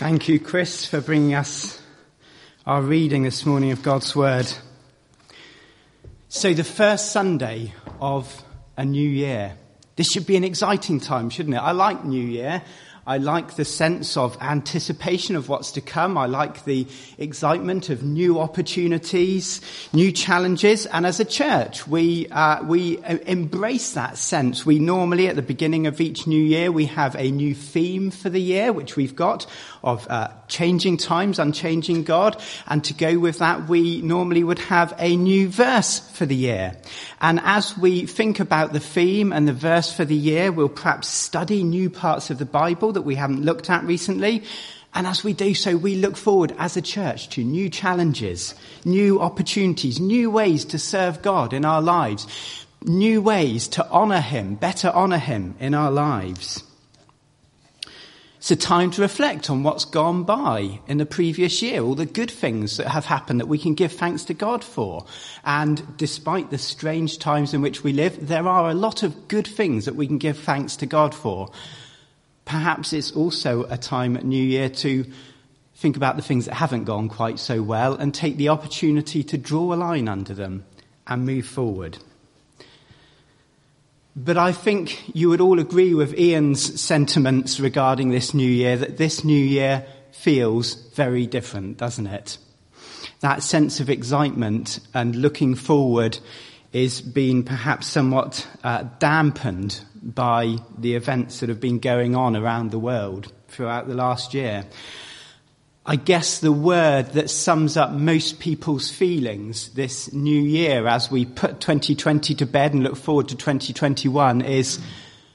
Thank you, Chris, for bringing us our reading this morning of God's Word. So, the first Sunday of a new year. This should be an exciting time, shouldn't it? I like New Year. I like the sense of anticipation of what's to come. I like the excitement of new opportunities, new challenges. And as a church, we, uh, we embrace that sense. We normally, at the beginning of each new year, we have a new theme for the year, which we've got of uh, changing times, unchanging God. And to go with that, we normally would have a new verse for the year. And as we think about the theme and the verse for the year, we'll perhaps study new parts of the Bible that we haven't looked at recently. And as we do so, we look forward as a church to new challenges, new opportunities, new ways to serve God in our lives, new ways to honour Him, better honour Him in our lives. It's a time to reflect on what's gone by in the previous year, all the good things that have happened that we can give thanks to God for. And despite the strange times in which we live, there are a lot of good things that we can give thanks to God for. Perhaps it's also a time at New Year to think about the things that haven't gone quite so well and take the opportunity to draw a line under them and move forward. But I think you would all agree with Ian's sentiments regarding this new year that this new year feels very different, doesn't it? That sense of excitement and looking forward is being perhaps somewhat uh, dampened by the events that have been going on around the world throughout the last year. I guess the word that sums up most people's feelings this new year as we put 2020 to bed and look forward to 2021 is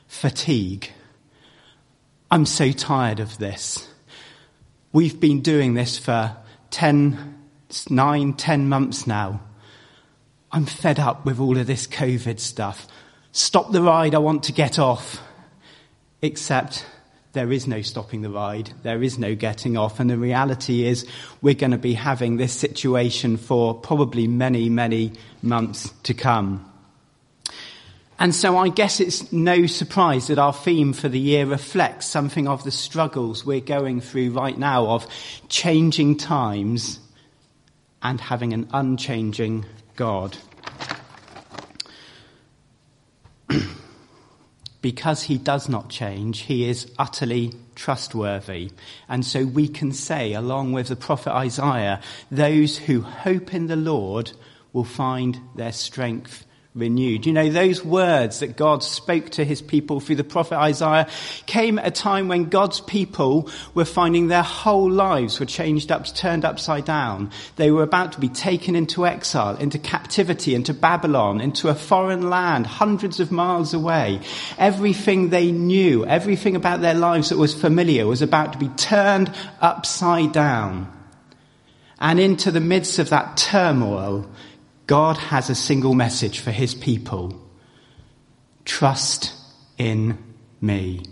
fatigue. I'm so tired of this. We've been doing this for 10, 9, 10 months now. I'm fed up with all of this COVID stuff. Stop the ride, I want to get off. Except there is no stopping the ride. There is no getting off. And the reality is we're going to be having this situation for probably many, many months to come. And so I guess it's no surprise that our theme for the year reflects something of the struggles we're going through right now of changing times and having an unchanging God. Because he does not change, he is utterly trustworthy. And so we can say, along with the prophet Isaiah, those who hope in the Lord will find their strength renewed. You know, those words that God spoke to his people through the prophet Isaiah came at a time when God's people were finding their whole lives were changed up, turned upside down. They were about to be taken into exile, into captivity, into Babylon, into a foreign land, hundreds of miles away. Everything they knew, everything about their lives that was familiar was about to be turned upside down. And into the midst of that turmoil, God has a single message for his people. Trust in me.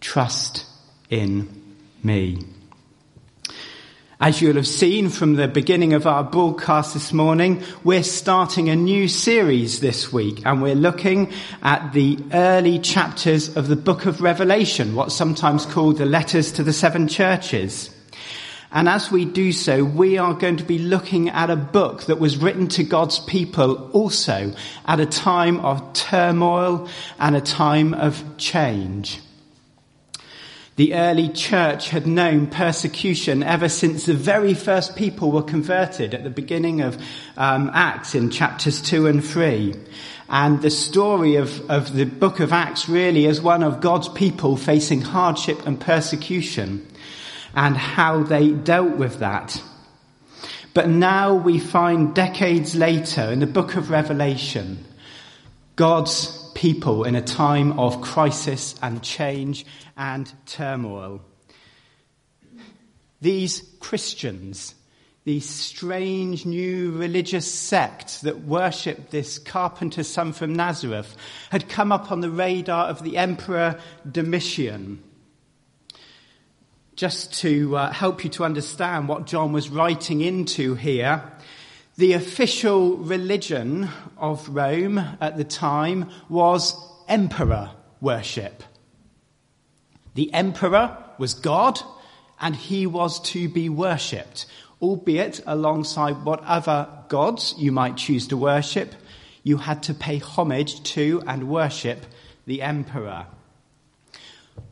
Trust in me. As you'll have seen from the beginning of our broadcast this morning, we're starting a new series this week and we're looking at the early chapters of the book of Revelation, what's sometimes called the letters to the seven churches. And as we do so, we are going to be looking at a book that was written to God's people also at a time of turmoil and a time of change. The early church had known persecution ever since the very first people were converted at the beginning of um, Acts in chapters 2 and 3. And the story of, of the book of Acts really is one of God's people facing hardship and persecution and how they dealt with that. But now we find decades later in the book of Revelation, God's people in a time of crisis and change and turmoil. These Christians, these strange new religious sects that worshipped this carpenter's son from Nazareth, had come up on the radar of the Emperor Domitian just to uh, help you to understand what John was writing into here, the official religion of Rome at the time was emperor worship. The emperor was God, and he was to be worshipped, albeit alongside what other gods you might choose to worship, you had to pay homage to and worship the emperor.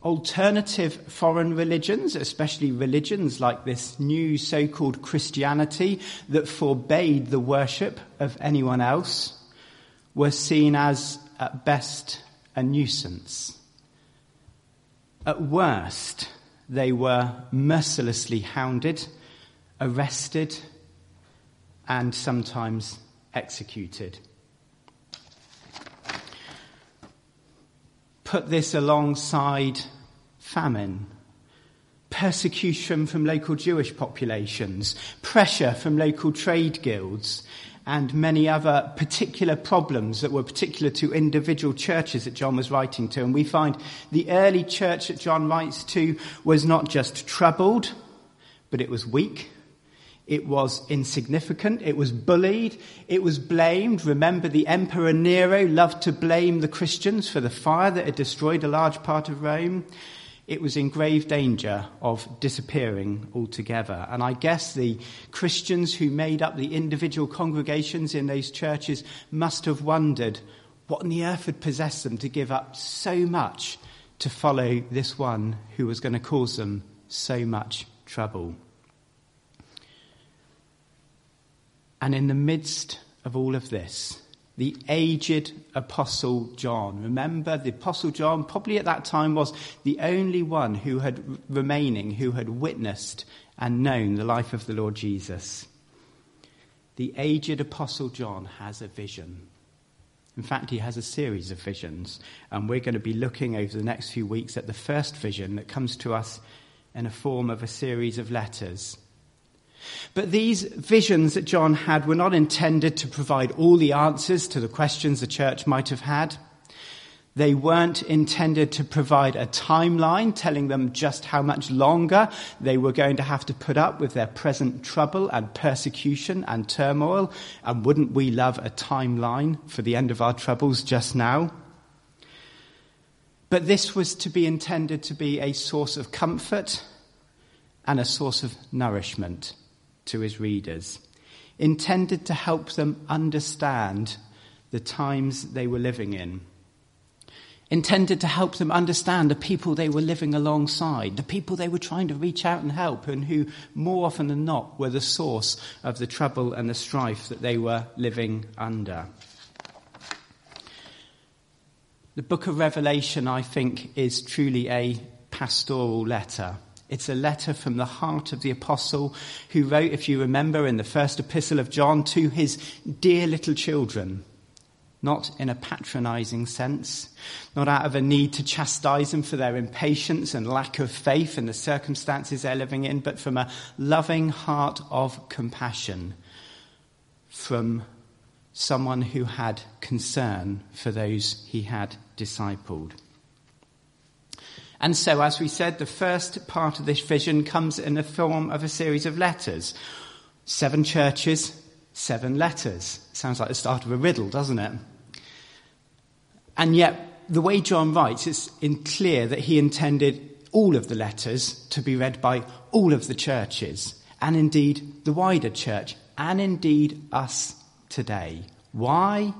Alternative foreign religions, especially religions like this new so called Christianity that forbade the worship of anyone else, were seen as, at best, a nuisance. At worst, they were mercilessly hounded, arrested, and sometimes executed. Put this alongside famine, persecution from local Jewish populations, pressure from local trade guilds, and many other particular problems that were particular to individual churches that John was writing to. And we find the early church that John writes to was not just troubled, but it was weak. It was insignificant. It was bullied. It was blamed. Remember, the Emperor Nero loved to blame the Christians for the fire that had destroyed a large part of Rome it was in grave danger of disappearing altogether. And I guess the Christians who made up the individual congregations in those churches must have wondered what on the earth had possessed them to give up so much to follow this one who was going to cause them so much trouble. And in the midst of all of this, the aged Apostle John. Remember, the Apostle John probably at that time was the only one who had remaining, who had witnessed and known the life of the Lord Jesus. The aged Apostle John has a vision. In fact, he has a series of visions, and we're going to be looking over the next few weeks at the first vision that comes to us in a form of a series of letters. But these visions that John had were not intended to provide all the answers to the questions the church might have had. They weren't intended to provide a timeline telling them just how much longer they were going to have to put up with their present trouble and persecution and turmoil. And wouldn't we love a timeline for the end of our troubles just now? But this was to be intended to be a source of comfort and a source of nourishment to his readers, intended to help them understand the times they were living in, intended to help them understand the people they were living alongside, the people they were trying to reach out and help, and who, more often than not, were the source of the trouble and the strife that they were living under. The book of Revelation, I think, is truly a pastoral letter. It's a letter from the heart of the apostle who wrote, if you remember, in the first epistle of John to his dear little children. Not in a patronizing sense, not out of a need to chastise them for their impatience and lack of faith in the circumstances they're living in, but from a loving heart of compassion from someone who had concern for those he had discipled. And so, as we said, the first part of this vision comes in the form of a series of letters. Seven churches, seven letters. Sounds like the start of a riddle, doesn't it? And yet, the way John writes, it's clear that he intended all of the letters to be read by all of the churches, and indeed the wider church, and indeed us today. Why?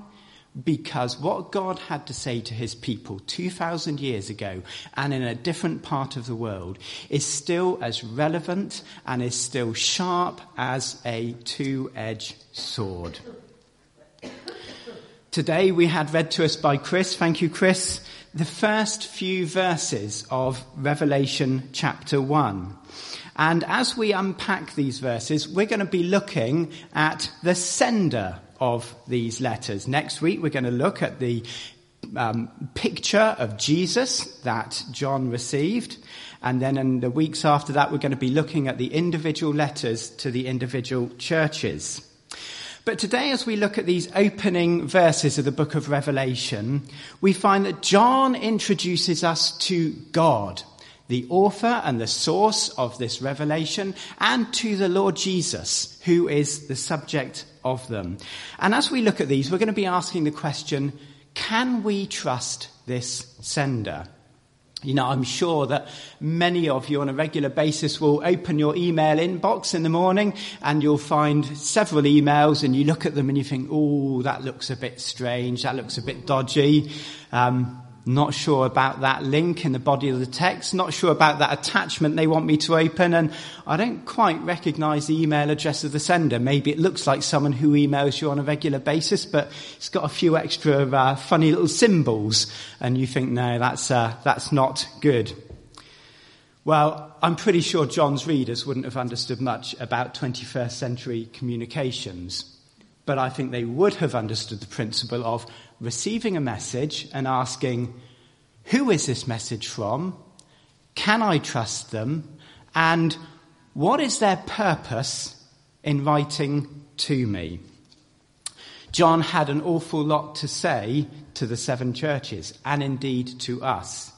Because what God had to say to his people 2,000 years ago and in a different part of the world is still as relevant and is still sharp as a two edged sword. Today we had read to us by Chris, thank you, Chris, the first few verses of Revelation chapter 1. And as we unpack these verses, we're going to be looking at the sender of these letters. Next week, we're going to look at the um, picture of Jesus that John received. And then in the weeks after that, we're going to be looking at the individual letters to the individual churches. But today, as we look at these opening verses of the book of Revelation, we find that John introduces us to God, the author and the source of this revelation, and to the Lord Jesus, who is the subject of them. And as we look at these, we're going to be asking the question can we trust this sender? You know, I'm sure that many of you on a regular basis will open your email inbox in the morning and you'll find several emails and you look at them and you think, oh, that looks a bit strange, that looks a bit dodgy. Um, not sure about that link in the body of the text, not sure about that attachment they want me to open, and I don't quite recognize the email address of the sender. Maybe it looks like someone who emails you on a regular basis, but it's got a few extra uh, funny little symbols, and you think, no, that's, uh, that's not good. Well, I'm pretty sure John's readers wouldn't have understood much about 21st century communications, but I think they would have understood the principle of receiving a message and asking, who is this message from? Can I trust them? And what is their purpose in writing to me? John had an awful lot to say to the seven churches and indeed to us.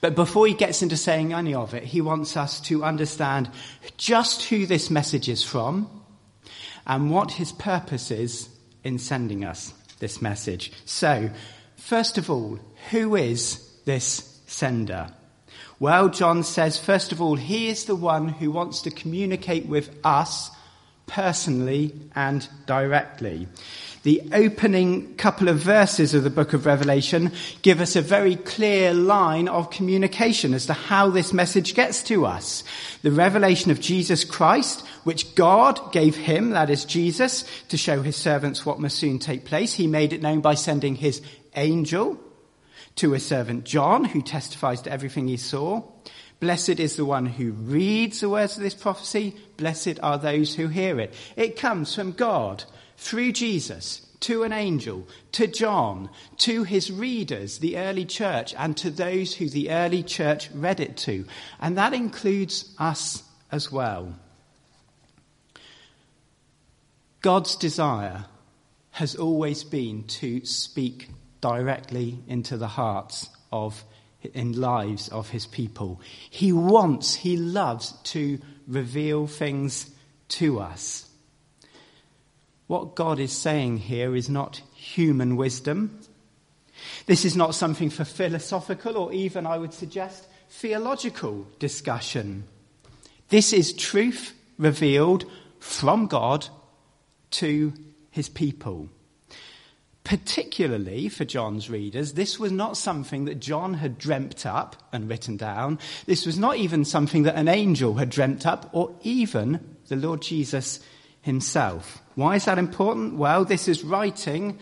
But before he gets into saying any of it, he wants us to understand just who this message is from and what his purpose is in sending us this message. So, first of all, who is this sender? Well, John says, first of all, he is the one who wants to communicate with us personally and directly. The opening couple of verses of the book of Revelation give us a very clear line of communication as to how this message gets to us. The revelation of Jesus Christ, which God gave him, that is Jesus, to show his servants what must soon take place. He made it known by sending his angel to his servant John, who testifies to everything he saw. Blessed is the one who reads the words of this prophecy. Blessed are those who hear it. It comes from God through Jesus to an angel, to John, to his readers, the early church, and to those who the early church read it to. And that includes us as well. God's desire has always been to speak directly into the hearts of in lives of his people. He wants, he loves to reveal things to us. What God is saying here is not human wisdom. This is not something for philosophical or even, I would suggest, theological discussion. This is truth revealed from God to his people. Particularly for John's readers, this was not something that John had dreamt up and written down. This was not even something that an angel had dreamt up or even the Lord Jesus himself. Why is that important? Well, this is writing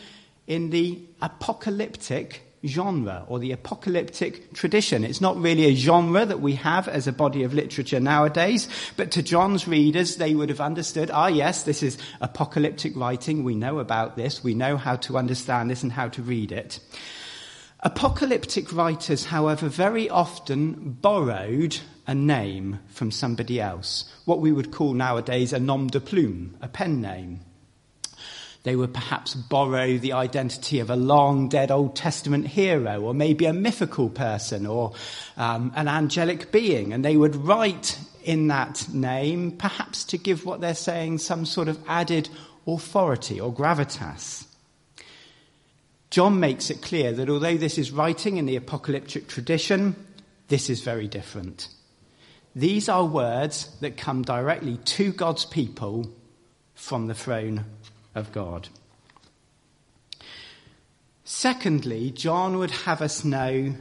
in the apocalyptic genre or the apocalyptic tradition. It's not really a genre that we have as a body of literature nowadays, but to John's readers, they would have understood, ah, yes, this is apocalyptic writing. We know about this. We know how to understand this and how to read it. Apocalyptic writers, however, very often borrowed a name from somebody else, what we would call nowadays a nom de plume, a pen name. They would perhaps borrow the identity of a long dead Old Testament hero, or maybe a mythical person, or um, an angelic being, and they would write in that name, perhaps to give what they're saying some sort of added authority or gravitas. John makes it clear that although this is writing in the apocalyptic tradition, this is very different. These are words that come directly to God's people from the throne of God. Secondly, John would have us know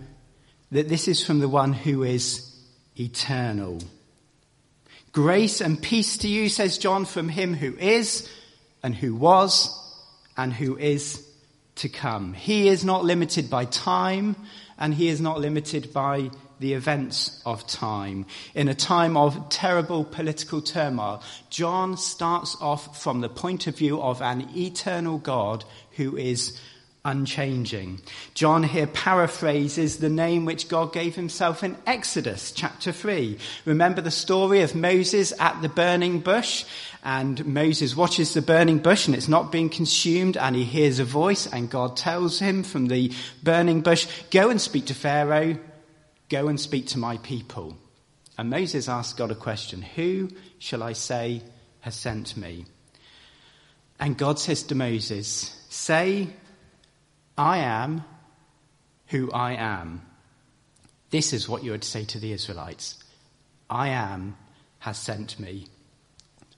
that this is from the one who is eternal. Grace and peace to you, says John, from him who is, and who was, and who is to come. He is not limited by time, and he is not limited by the events of time. In a time of terrible political turmoil, John starts off from the point of view of an eternal God who is unchanging. John here paraphrases the name which God gave himself in Exodus chapter 3. Remember the story of Moses at the burning bush? And Moses watches the burning bush and it's not being consumed and he hears a voice and God tells him from the burning bush, go and speak to Pharaoh Go and speak to my people. And Moses asked God a question Who shall I say has sent me? And God says to Moses, Say, I am who I am. This is what you would say to the Israelites I am has sent me.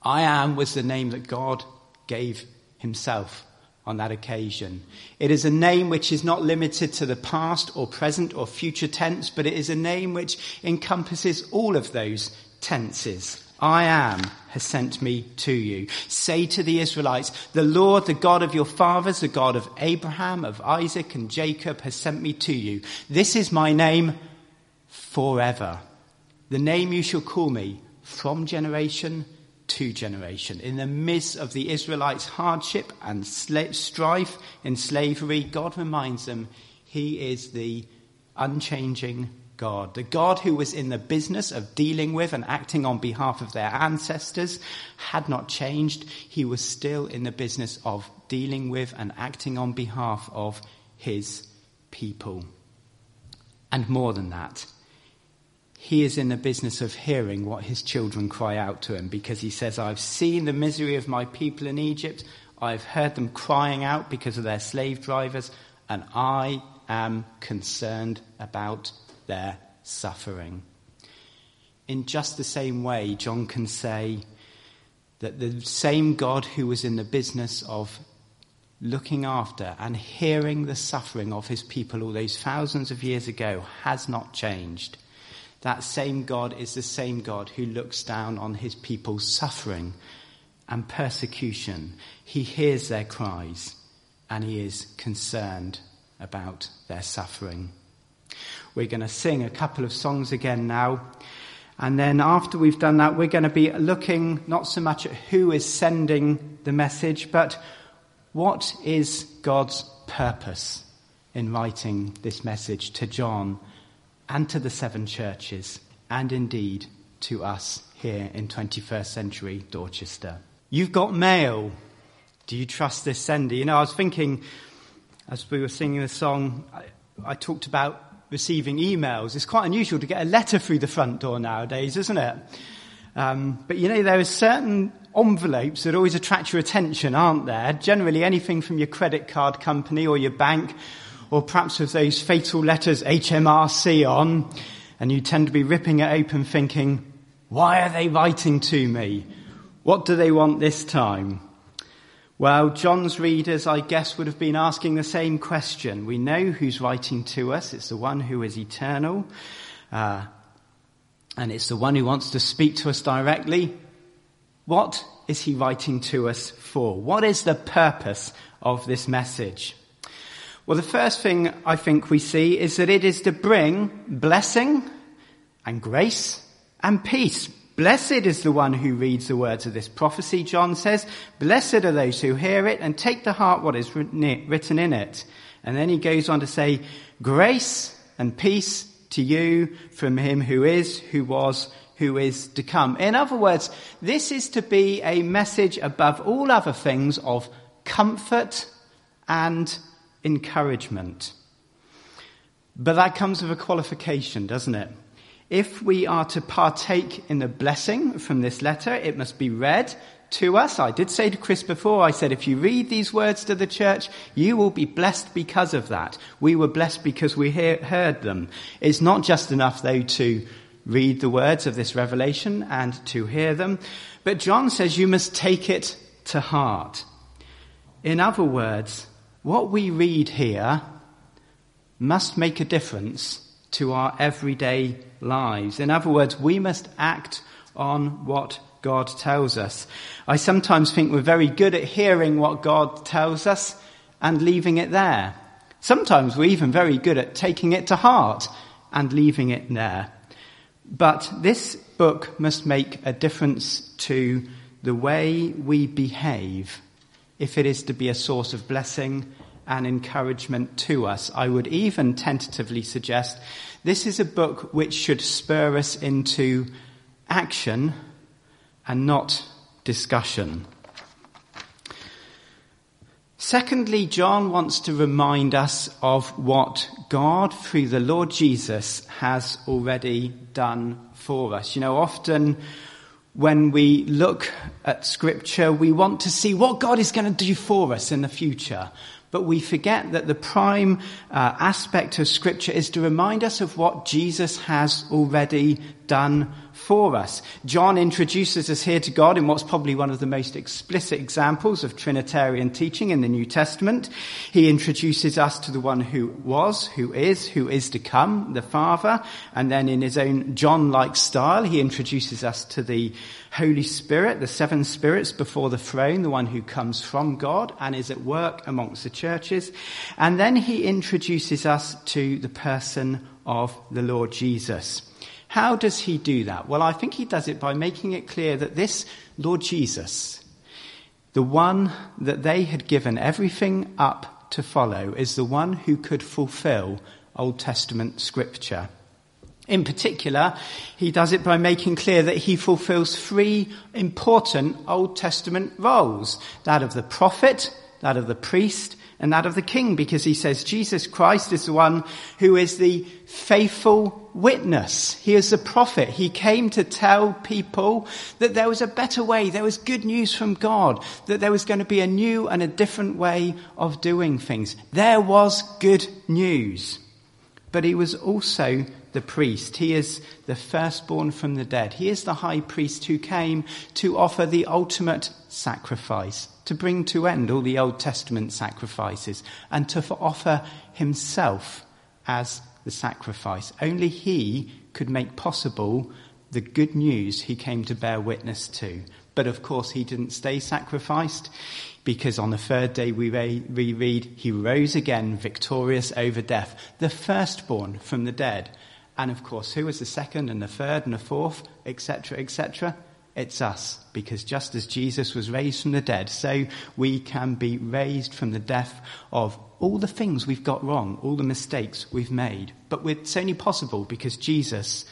I am was the name that God gave himself on that occasion. It is a name which is not limited to the past or present or future tense, but it is a name which encompasses all of those tenses. I am has sent me to you. Say to the Israelites, the Lord, the God of your fathers, the God of Abraham, of Isaac and Jacob has sent me to you. This is my name forever. The name you shall call me from generation to generation. In the midst of the Israelites' hardship and strife in slavery, God reminds them he is the unchanging God. The God who was in the business of dealing with and acting on behalf of their ancestors had not changed. He was still in the business of dealing with and acting on behalf of his people. And more than that, he is in the business of hearing what his children cry out to him because he says, I've seen the misery of my people in Egypt. I've heard them crying out because of their slave drivers, and I am concerned about their suffering. In just the same way, John can say that the same God who was in the business of looking after and hearing the suffering of his people all those thousands of years ago has not changed. That same God is the same God who looks down on his people's suffering and persecution. He hears their cries and he is concerned about their suffering. We're going to sing a couple of songs again now. And then after we've done that, we're going to be looking not so much at who is sending the message, but what is God's purpose in writing this message to John and to the seven churches, and indeed to us here in 21st century Dorchester. You've got mail. Do you trust this sender? You know, I was thinking as we were singing the song, I, I talked about receiving emails. It's quite unusual to get a letter through the front door nowadays, isn't it? Um, but you know, there are certain envelopes that always attract your attention, aren't there? Generally, anything from your credit card company or your bank, or perhaps with those fatal letters HMRC on, and you tend to be ripping it open thinking, why are they writing to me? What do they want this time? Well, John's readers, I guess, would have been asking the same question. We know who's writing to us. It's the one who is eternal. Uh, and it's the one who wants to speak to us directly. What is he writing to us for? What is the purpose of this message? Well, the first thing I think we see is that it is to bring blessing and grace and peace Blessed is the one who reads the words of this prophecy, John says. Blessed are those who hear it and take to heart what is written in it. And then he goes on to say, grace and peace to you from him who is, who was, who is to come. In other words, this is to be a message above all other things of comfort and encouragement. But that comes with a qualification, doesn't it? If we are to partake in the blessing from this letter, it must be read to us. I did say to Chris before, I said, if you read these words to the church, you will be blessed because of that. We were blessed because we hear, heard them. It's not just enough, though, to read the words of this revelation and to hear them, but John says you must take it to heart. In other words, what we read here must make a difference to our everyday lives. In other words, we must act on what God tells us. I sometimes think we're very good at hearing what God tells us and leaving it there. Sometimes we're even very good at taking it to heart and leaving it there. But this book must make a difference to the way we behave if it is to be a source of blessing and encouragement to us. I would even tentatively suggest this is a book which should spur us into action and not discussion. Secondly, John wants to remind us of what God, through the Lord Jesus, has already done for us. You know, often when we look at scripture, we want to see what God is going to do for us in the future. But we forget that the prime uh, aspect of Scripture is to remind us of what Jesus has already done for us. John introduces us here to God in what's probably one of the most explicit examples of Trinitarian teaching in the New Testament. He introduces us to the one who was, who is, who is to come, the Father. And then in his own John-like style, he introduces us to the Holy Spirit, the seven spirits before the throne, the one who comes from God and is at work amongst the churches. And then he introduces us to the person of the Lord Jesus. How does he do that? Well, I think he does it by making it clear that this Lord Jesus, the one that they had given everything up to follow, is the one who could fulfill Old Testament scripture. In particular, he does it by making clear that he fulfills three important Old Testament roles. That of the prophet, that of the priest, and that of the king, because he says Jesus Christ is the one who is the faithful witness. He is the prophet. He came to tell people that there was a better way, there was good news from God, that there was going to be a new and a different way of doing things. There was good news. But he was also the priest. He is the firstborn from the dead. He is the high priest who came to offer the ultimate sacrifice to bring to end all the Old Testament sacrifices and to offer himself as the sacrifice. Only he could make possible the good news he came to bear witness to. But of course, he didn't stay sacrificed because on the third day we read he rose again victorious over death, the firstborn from the dead. And of course, who was the second and the third and the fourth, etc., etc.? It's us, because just as Jesus was raised from the dead, so we can be raised from the death of all the things we've got wrong, all the mistakes we've made. But it's only possible because Jesus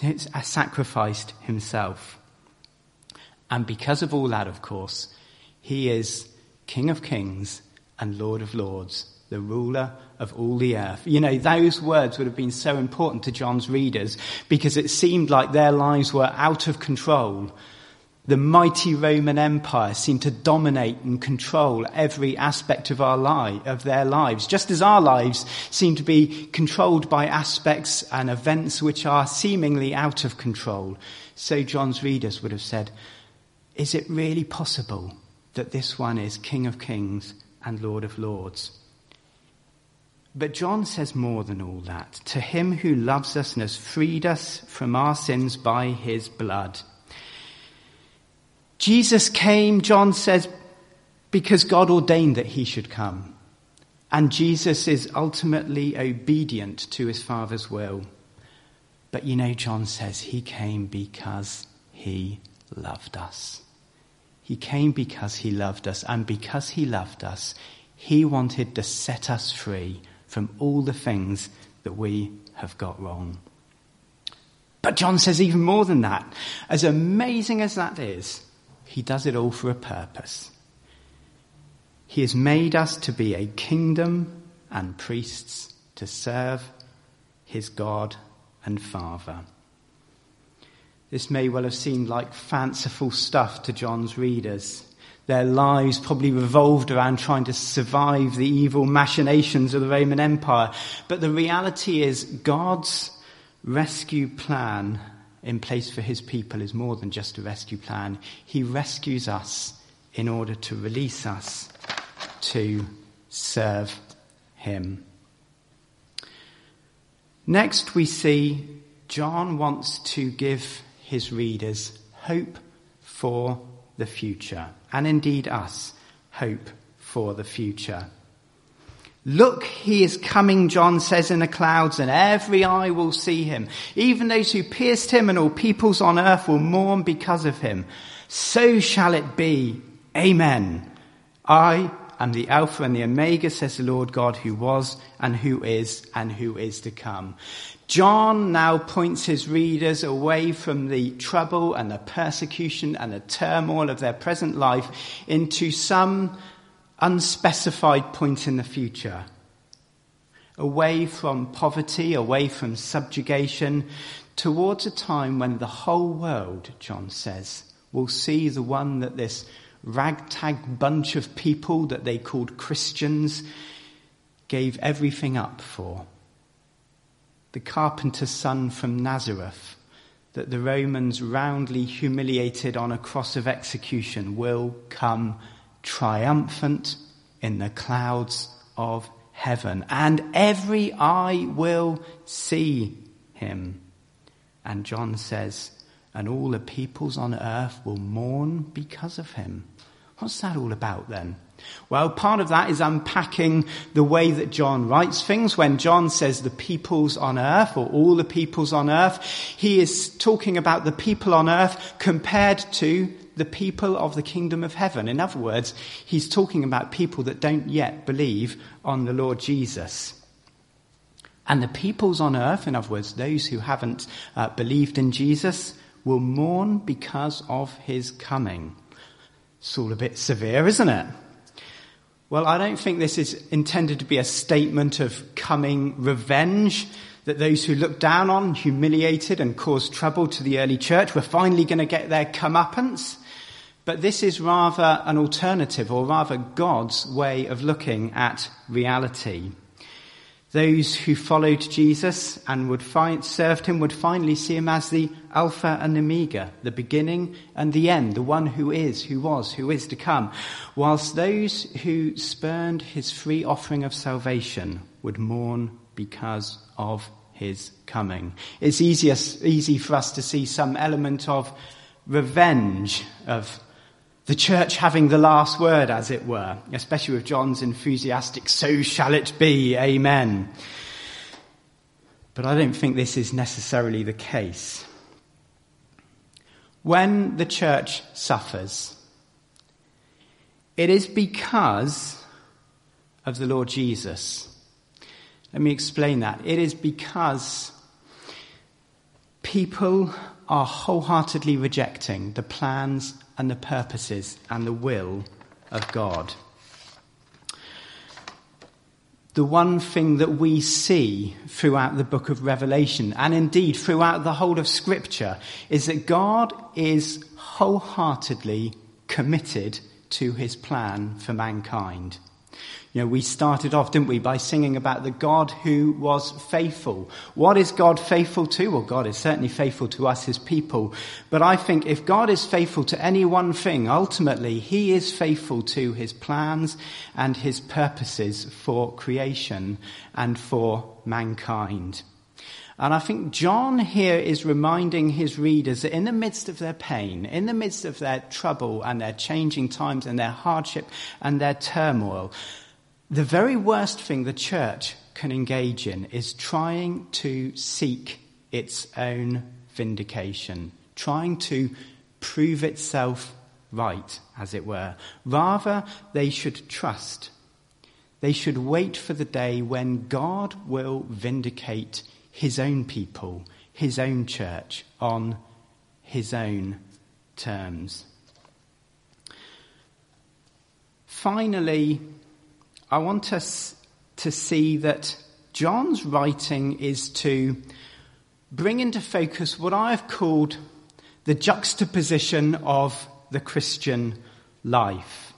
has sacrificed himself. And because of all that, of course, he is King of kings and Lord of lords the ruler of all the earth. You know, those words would have been so important to John's readers because it seemed like their lives were out of control. The mighty Roman Empire seemed to dominate and control every aspect of our life, of their lives, just as our lives seem to be controlled by aspects and events which are seemingly out of control. So John's readers would have said, is it really possible that this one is King of Kings and Lord of Lords? But John says more than all that. To him who loves us and has freed us from our sins by his blood. Jesus came, John says, because God ordained that he should come. And Jesus is ultimately obedient to his Father's will. But you know, John says he came because he loved us. He came because he loved us, and because he loved us, he wanted to set us free from all the things that we have got wrong. But John says even more than that. As amazing as that is, he does it all for a purpose. He has made us to be a kingdom and priests to serve his God and Father. This may well have seemed like fanciful stuff to John's readers. Their lives probably revolved around trying to survive the evil machinations of the Roman Empire. But the reality is God's rescue plan in place for his people is more than just a rescue plan. He rescues us in order to release us to serve him. Next, we see John wants to give his readers hope for the future and indeed us, hope for the future. Look, he is coming, John says in the clouds, and every eye will see him. Even those who pierced him and all peoples on earth will mourn because of him. So shall it be. Amen. I am the Alpha and the Omega, says the Lord God, who was and who is and who is to come. John now points his readers away from the trouble and the persecution and the turmoil of their present life into some unspecified point in the future. Away from poverty, away from subjugation, towards a time when the whole world, John says, will see the one that this ragtag bunch of people that they called Christians gave everything up for. The carpenter's son from Nazareth, that the Romans roundly humiliated on a cross of execution, will come triumphant in the clouds of heaven, and every eye will see him. And John says, and all the peoples on earth will mourn because of him. What's that all about then? Well, part of that is unpacking the way that John writes things. When John says the peoples on earth or all the peoples on earth, he is talking about the people on earth compared to the people of the kingdom of heaven. In other words, he's talking about people that don't yet believe on the Lord Jesus. And the peoples on earth, in other words, those who haven't uh, believed in Jesus, will mourn because of his coming. It's all a bit severe, isn't it? Well, I don't think this is intended to be a statement of coming revenge that those who looked down on, humiliated, and caused trouble to the early church were finally going to get their comeuppance. But this is rather an alternative, or rather God's way of looking at reality. Those who followed Jesus and would find, served him would finally see him as the Alpha and Omega, the beginning and the end, the one who is, who was, who is to come. Whilst those who spurned his free offering of salvation would mourn because of his coming. It's easy for us to see some element of revenge, of the church having the last word, as it were, especially with John's enthusiastic, so shall it be, amen. But I don't think this is necessarily the case. When the church suffers, it is because of the Lord Jesus. Let me explain that. It is because people are wholeheartedly rejecting the plans and the purposes and the will of God. The one thing that we see throughout the book of Revelation, and indeed throughout the whole of Scripture, is that God is wholeheartedly committed to his plan for mankind. You know, we started off, didn't we, by singing about the God who was faithful. What is God faithful to? Well, God is certainly faithful to us, his people. But I think if God is faithful to any one thing, ultimately, he is faithful to his plans and his purposes for creation and for mankind. And I think John here is reminding his readers that in the midst of their pain, in the midst of their trouble and their changing times and their hardship and their turmoil, the very worst thing the church can engage in is trying to seek its own vindication, trying to prove itself right, as it were. Rather, they should trust. They should wait for the day when God will vindicate his own people, his own church, on his own terms. Finally, I want us to see that John's writing is to bring into focus what I have called the juxtaposition of the Christian life.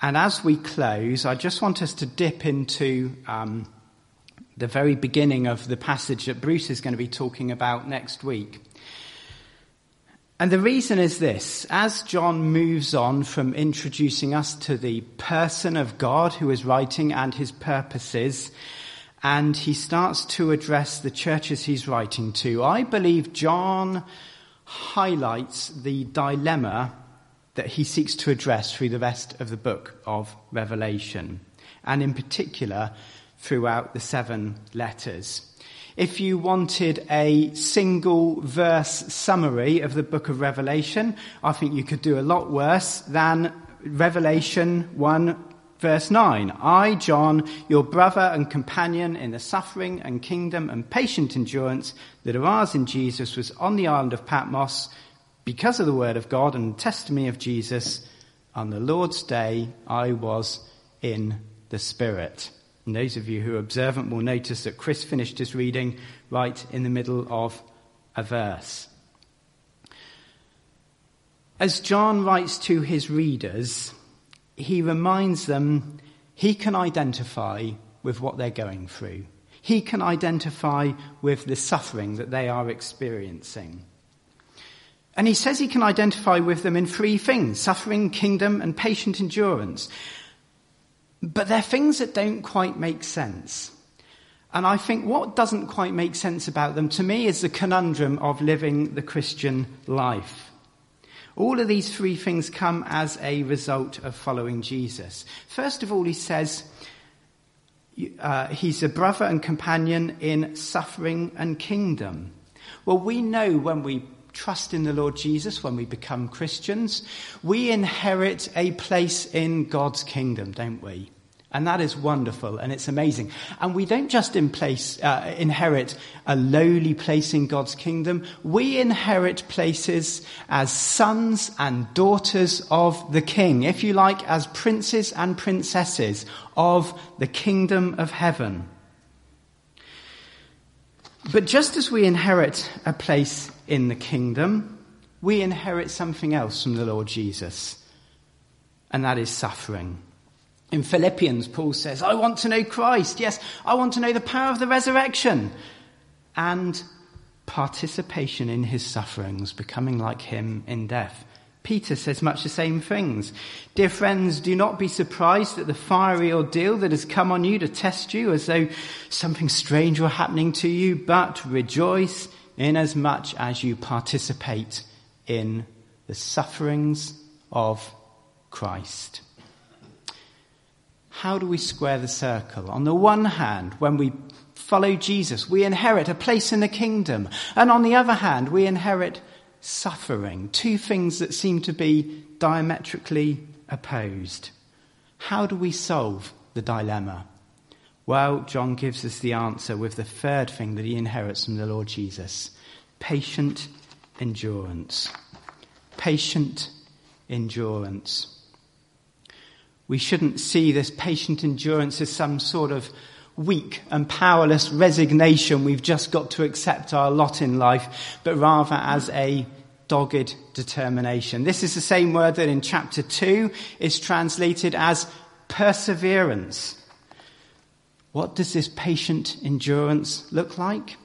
And as we close, I just want us to dip into um, the very beginning of the passage that Bruce is going to be talking about next week. And the reason is this. As John moves on from introducing us to the person of God who is writing and his purposes, and he starts to address the churches he's writing to, I believe John highlights the dilemma that he seeks to address through the rest of the book of Revelation, and in particular throughout the seven letters. If you wanted a single verse summary of the book of Revelation, I think you could do a lot worse than Revelation 1 verse 9. I, John, your brother and companion in the suffering and kingdom and patient endurance that are ours in Jesus, was on the island of Patmos because of the word of God and testimony of Jesus. On the Lord's day, I was in the Spirit. And those of you who are observant will notice that Chris finished his reading right in the middle of a verse. As John writes to his readers, he reminds them he can identify with what they're going through. He can identify with the suffering that they are experiencing. And he says he can identify with them in three things suffering, kingdom, and patient endurance. But they're things that don't quite make sense. And I think what doesn't quite make sense about them to me is the conundrum of living the Christian life. All of these three things come as a result of following Jesus. First of all, he says uh, he's a brother and companion in suffering and kingdom. Well, we know when we trust in the Lord Jesus, when we become Christians, we inherit a place in God's kingdom, don't we? And that is wonderful and it's amazing. And we don't just in place, uh, inherit a lowly place in God's kingdom. We inherit places as sons and daughters of the king. If you like, as princes and princesses of the kingdom of heaven. But just as we inherit a place in the kingdom, we inherit something else from the Lord Jesus. And that is suffering. In Philippians, Paul says, I want to know Christ. Yes, I want to know the power of the resurrection and participation in his sufferings, becoming like him in death. Peter says much the same things. Dear friends, do not be surprised at the fiery ordeal that has come on you to test you as though something strange were happening to you, but rejoice inasmuch as much as you participate in the sufferings of Christ how do we square the circle? On the one hand, when we follow Jesus, we inherit a place in the kingdom. And on the other hand, we inherit suffering. Two things that seem to be diametrically opposed. How do we solve the dilemma? Well, John gives us the answer with the third thing that he inherits from the Lord Jesus patient endurance. Patient endurance. We shouldn't see this patient endurance as some sort of weak and powerless resignation. We've just got to accept our lot in life, but rather as a dogged determination. This is the same word that in chapter 2 is translated as perseverance. What does this patient endurance look like?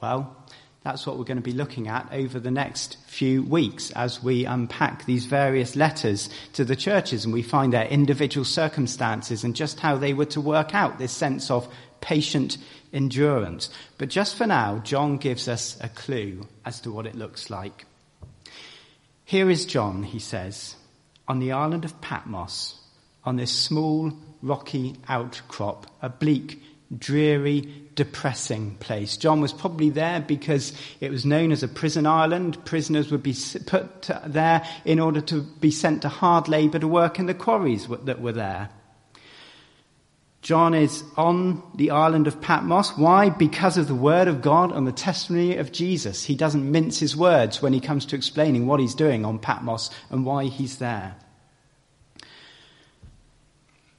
Well, that's what we're going to be looking at over the next few weeks as we unpack these various letters to the churches and we find their individual circumstances and just how they were to work out this sense of patient endurance. But just for now, John gives us a clue as to what it looks like. Here is John, he says, on the island of Patmos, on this small rocky outcrop, a bleak dreary, depressing place. John was probably there because it was known as a prison island. Prisoners would be put there in order to be sent to hard labour to work in the quarries that were there. John is on the island of Patmos. Why? Because of the word of God and the testimony of Jesus. He doesn't mince his words when he comes to explaining what he's doing on Patmos and why he's there.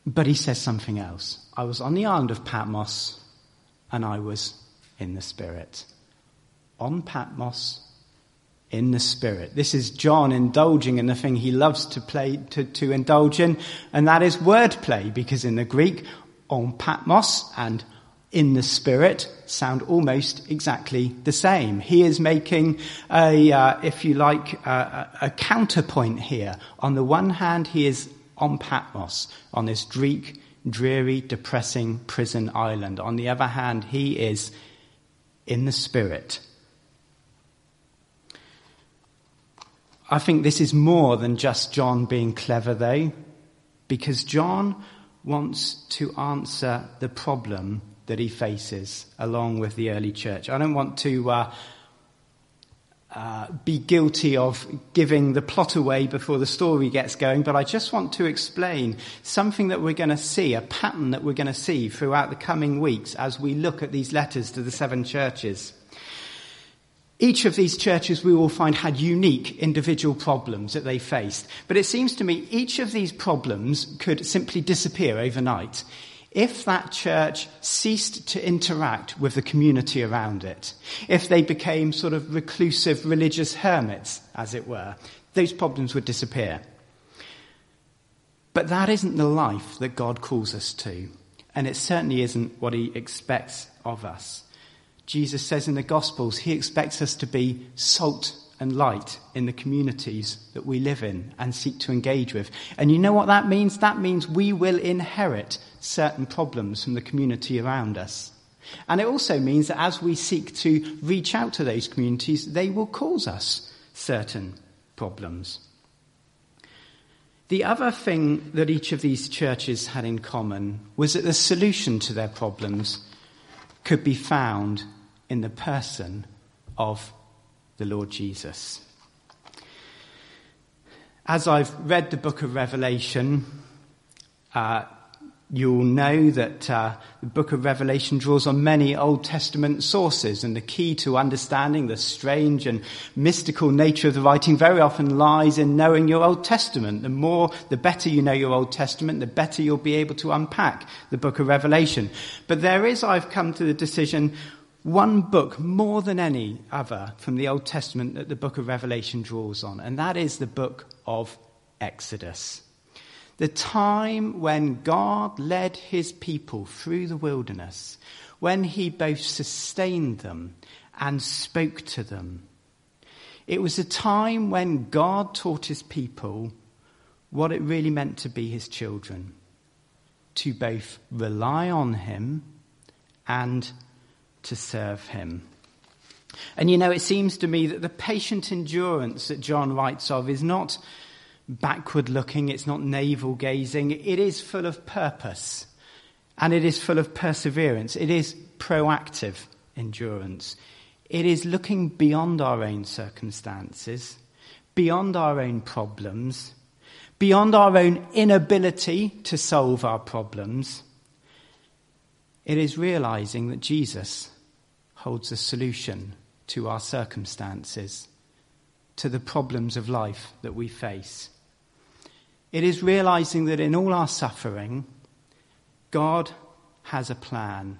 But he says something else. I was on the island of Patmos and I was in the Spirit. On Patmos, in the Spirit. This is John indulging in the thing he loves to play, to, to indulge in, and that is wordplay, because in the Greek, on Patmos and in the Spirit sound almost exactly the same. He is making a, uh, if you like, a, a counterpoint here. On the one hand, he is on Patmos, on this Greek, dreary, depressing prison island. On the other hand, he is in the Spirit. I think this is more than just John being clever, though, because John wants to answer the problem that he faces along with the early church. I don't want to uh, uh, be guilty of giving the plot away before the story gets going, but I just want to explain something that we're going to see, a pattern that we're going to see throughout the coming weeks as we look at these letters to the seven churches. Each of these churches we will find had unique individual problems that they faced. But it seems to me each of these problems could simply disappear overnight if that church ceased to interact with the community around it, if they became sort of reclusive religious hermits, as it were, those problems would disappear. But that isn't the life that God calls us to. And it certainly isn't what he expects of us. Jesus says in the Gospels, he expects us to be salt and light in the communities that we live in and seek to engage with. And you know what that means? That means we will inherit certain problems from the community around us. And it also means that as we seek to reach out to those communities, they will cause us certain problems. The other thing that each of these churches had in common was that the solution to their problems could be found in the person of the Lord Jesus. As I've read the book of Revelation, uh, You'll know that uh, the book of Revelation draws on many Old Testament sources, and the key to understanding the strange and mystical nature of the writing very often lies in knowing your Old Testament. The more, the better you know your Old Testament, the better you'll be able to unpack the book of Revelation. But there is, I've come to the decision, one book more than any other from the Old Testament that the book of Revelation draws on, and that is the book of Exodus. The time when God led his people through the wilderness, when he both sustained them and spoke to them. It was a time when God taught his people what it really meant to be his children, to both rely on him and to serve him. And you know, it seems to me that the patient endurance that John writes of is not backward looking, it's not navel gazing. It is full of purpose and it is full of perseverance. It is proactive endurance. It is looking beyond our own circumstances, beyond our own problems, beyond our own inability to solve our problems. It is realizing that Jesus holds a solution to our circumstances, to the problems of life that we face. It is realizing that in all our suffering, God has a plan.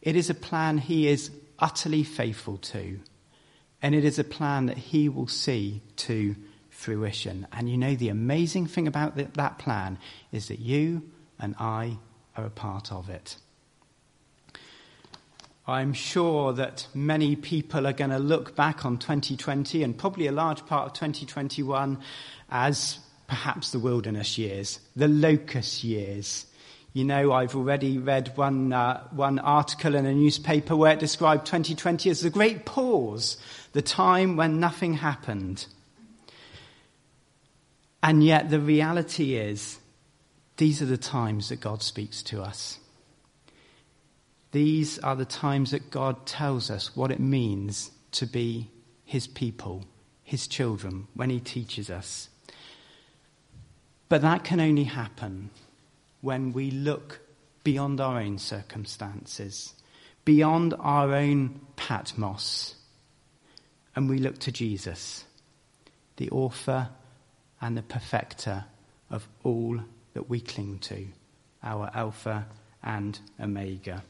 It is a plan He is utterly faithful to. And it is a plan that He will see to fruition. And you know, the amazing thing about that plan is that you and I are a part of it. I'm sure that many people are going to look back on 2020 and probably a large part of 2021 as perhaps the wilderness years, the locust years. You know, I've already read one, uh, one article in a newspaper where it described 2020 as the great pause, the time when nothing happened. And yet the reality is, these are the times that God speaks to us. These are the times that God tells us what it means to be His people, His children, when He teaches us. But that can only happen when we look beyond our own circumstances, beyond our own Patmos, and we look to Jesus, the author and the perfecter of all that we cling to, our Alpha and Omega.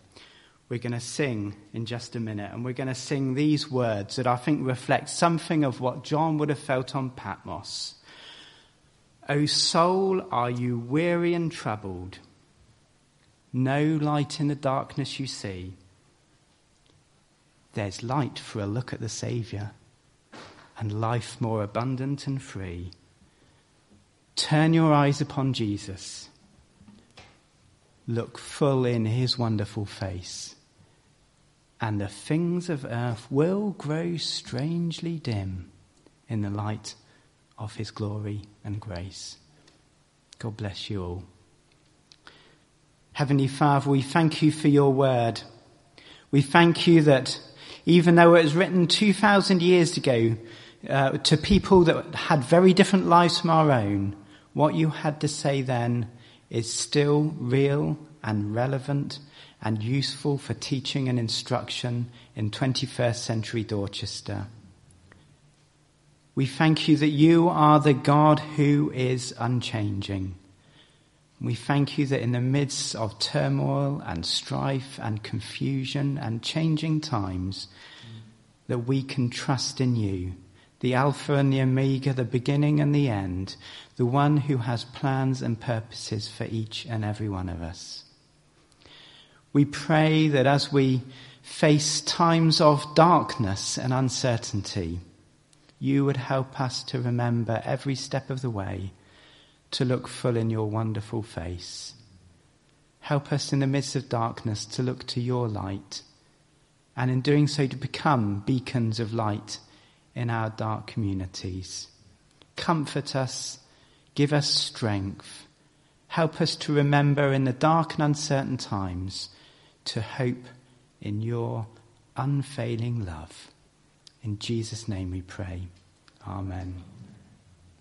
We're going to sing in just a minute, and we're going to sing these words that I think reflect something of what John would have felt on Patmos. O soul, are you weary and troubled? No light in the darkness you see. There's light for a look at the Saviour and life more abundant and free. Turn your eyes upon Jesus. Look full in his wonderful face, and the things of earth will grow strangely dim in the light of his glory and grace. God bless you all. Heavenly Father, we thank you for your word. We thank you that even though it was written 2,000 years ago uh, to people that had very different lives from our own, what you had to say then is still real and relevant and useful for teaching and instruction in 21st century Dorchester. We thank you that you are the God who is unchanging. We thank you that in the midst of turmoil and strife and confusion and changing times, that we can trust in you, the Alpha and the Omega, the beginning and the end, the one who has plans and purposes for each and every one of us. We pray that as we face times of darkness and uncertainty, you would help us to remember every step of the way to look full in your wonderful face. Help us in the midst of darkness to look to your light, and in doing so to become beacons of light in our dark communities. Comfort us, give us strength, help us to remember in the dark and uncertain times to hope in your unfailing love. In Jesus' name we pray. Amen.